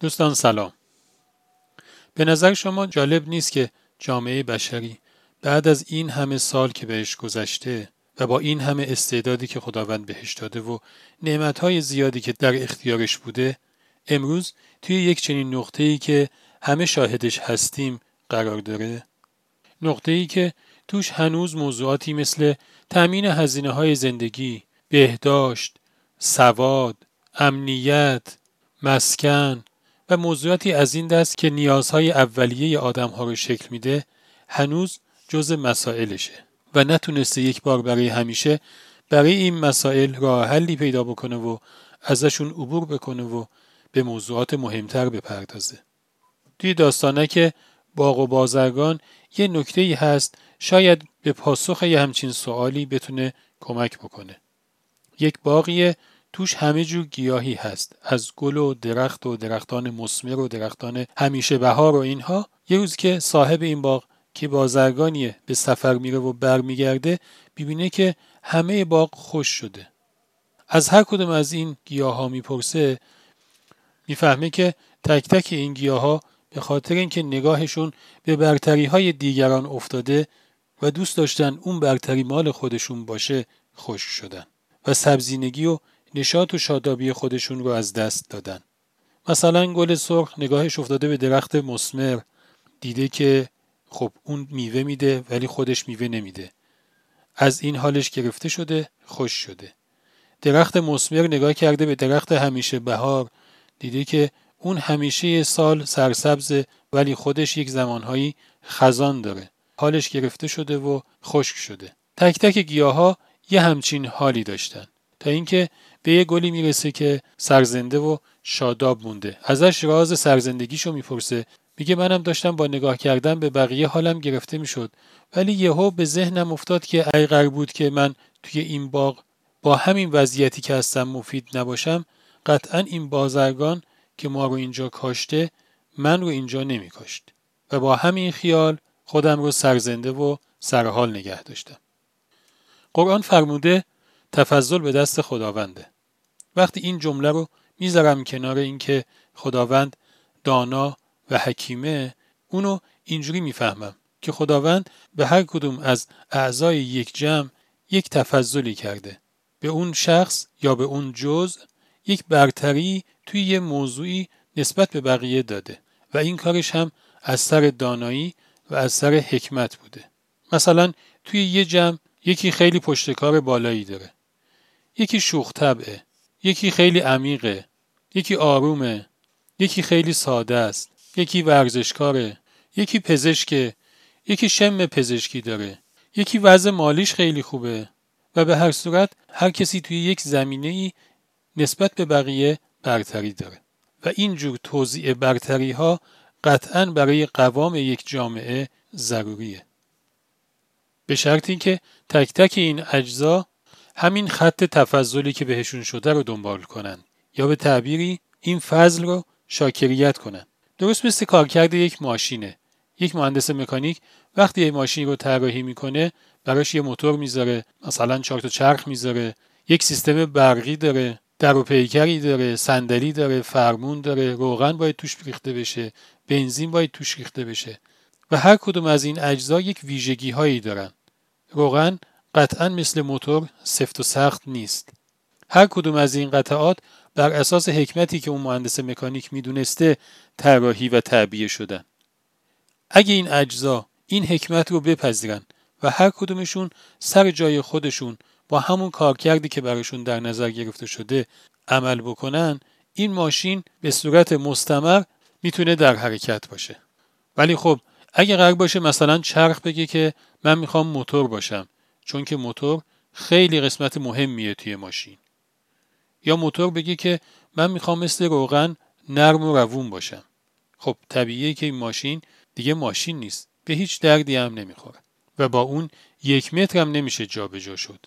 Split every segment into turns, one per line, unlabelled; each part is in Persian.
دوستان سلام. به نظر شما جالب نیست که جامعه بشری بعد از این همه سال که بهش گذشته و با این همه استعدادی که خداوند بهش داده و نعمتهای زیادی که در اختیارش بوده امروز توی یک چنین نقطه ای که همه شاهدش هستیم قرار داره؟ نقطه ای که توش هنوز موضوعاتی مثل تأمین هزینه های زندگی، بهداشت، سواد، امنیت، مسکن و موضوعاتی از این دست که نیازهای اولیه آدم ها رو شکل میده هنوز جز مسائلشه و نتونسته یک بار برای همیشه برای این مسائل راه حلی پیدا بکنه و ازشون عبور بکنه و به موضوعات مهمتر بپردازه. توی داستانه که باغ و بازرگان یه نکته ای هست شاید به پاسخ یه همچین سوالی بتونه کمک بکنه. یک باقی توش همه جور گیاهی هست. از گل و درخت و درختان مسمر و درختان همیشه بهار و اینها. یه روز که صاحب این باغ که بازرگانیه به سفر میره و برمیگرده ببینه که همه باغ خوش شده. از هر کدوم از این گیاه ها می‌پرسه می‌فهمه که تک تک این گیاه ها به خاطر اینکه نگاهشون به برتری های دیگران افتاده و دوست داشتن اون برتری مال خودشون باشه خوش شدن. و سبزینگی و نشاط و شادابی خودشون رو از دست دادن. مثلا گل سرخ نگاهش افتاده به درخت مسمر دیده که خب اون میوه میده ولی خودش میوه نمیده. از این حالش گرفته شده خوش شده. درخت مسمر نگاه کرده به درخت همیشه بهار دیده که اون همیشه سال سرسبز ولی خودش یک زمانهایی خزان داره. حالش گرفته شده و خشک شده. تک تک گیاه ها یه همچین حالی داشتن. تا اینکه به یه گلی می‌رسه که سرزنده و شاداب مونده. ازش راز سرزندگیشو می‌پرسه. میگه منم داشتم با نگاه کردن به بقیه حالم گرفته می‌شد. ولی یهو به ذهنم افتاد که اگر بود که من توی این باغ با همین وضعیتی که هستم مفید نباشم قطعا این بازرگان که ما رو اینجا کاشته من رو اینجا نمیکاشت. و با همین خیال خودم رو سرزنده و سرحال نگه داشتم. قرآن فرموده تفضل به دست خداونده. وقتی این جمله رو می‌ذارم کنار اینکه خداوند دانا و حکیمه اونو اینجوری می‌فهمم که خداوند به هر کدوم از اعضای یک جمع یک تفضلی کرده. به اون شخص یا به اون جز یک برتری توی یه موضوعی نسبت به بقیه داده و این کارش هم از سر دانایی و از سر حکمت بوده. مثلا توی یه جمع یکی خیلی پشتکار بالایی داره. یکی شوخ طبعه یکی خیلی عمیقه یکی آرومه یکی خیلی ساده است یکی ورزشکاره یکی پزشکه یکی شم پزشکی داره یکی وضع مالیش خیلی خوبه و به هر صورت هر کسی توی یک زمینه ای نسبت به بقیه برتری داره و اینجور توضیع برتری ها قطعا برای قوام یک جامعه ضروریه. به شرطی که تک تک این اجزا همین خط تفضلی که بهشون شده رو دنبال کنن. یا به تعبیری این فضل رو شاکریت کنن. درست مثل کارکرد یک ماشینه. یک مهندس مکانیک وقتی یه ماشین رو طراحی می‌کنه براش یه موتور می‌ذاره مثلا چهار تا چرخ می‌ذاره یک سیستم برقی داره در و پیکری داره صندلی داره فرمون داره روغن باید توش ریخته بشه بنزین باید توش ریخته بشه. و هر کدوم از این اجزا یک ویژگی هایی دارن. روغن قطعا مثل موتور سفت و سخت نیست. هر کدوم از این قطعات بر اساس حکمتی که اون مهندس مکانیک می‌دونسته طراحی و تعبیه شدن. اگه این اجزا این حکمت رو بپذیرن و هر کدومشون سر جای خودشون با همون کارکردی که براشون در نظر گرفته شده عمل بکنن این ماشین به صورت مستمر می‌تونه در حرکت باشه ولی خب اگه قرار باشه مثلا چرخ بگه که من می‌خوام موتور باشم چون که موتور خیلی قسمت مهمیه توی ماشین. یا موتور بگه که من می‌خوام مثل روغن نرم و روون باشم. خب طبیعیه که این ماشین دیگه ماشین نیست. به هیچ دردی هم نمی‌خوره. و با اون یک متر هم نمیشه جابجا جا شد.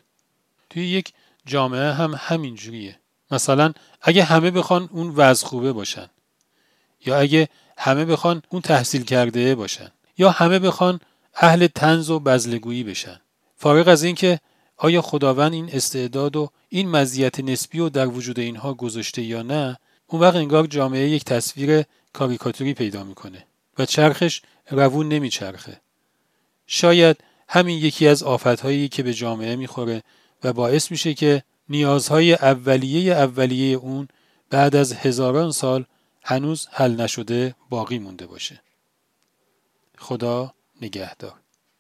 توی یک جامعه هم همین جوریه. مثلا اگه همه بخوان اون وضع خوبه باشن. یا اگه همه بخوان اون تحصیل کرده باشن. یا همه بخوان اهل تنز و بزلگویی بشن. فارغ از اینکه آیا خداوند این استعداد و این مزیت نسبی و در وجود اینها گذاشته یا نه اون وقت انگار جامعه یک تصویر کاریکاتوری پیدا می‌کنه و چرخش روون نمیچرخه. شاید همین یکی از آفتهایی که به جامعه می‌خوره و باعث میشه که نیازهای اولیه اولیه اون بعد از هزاران سال هنوز حل نشده باقی مونده باشه. خدا نگهدار.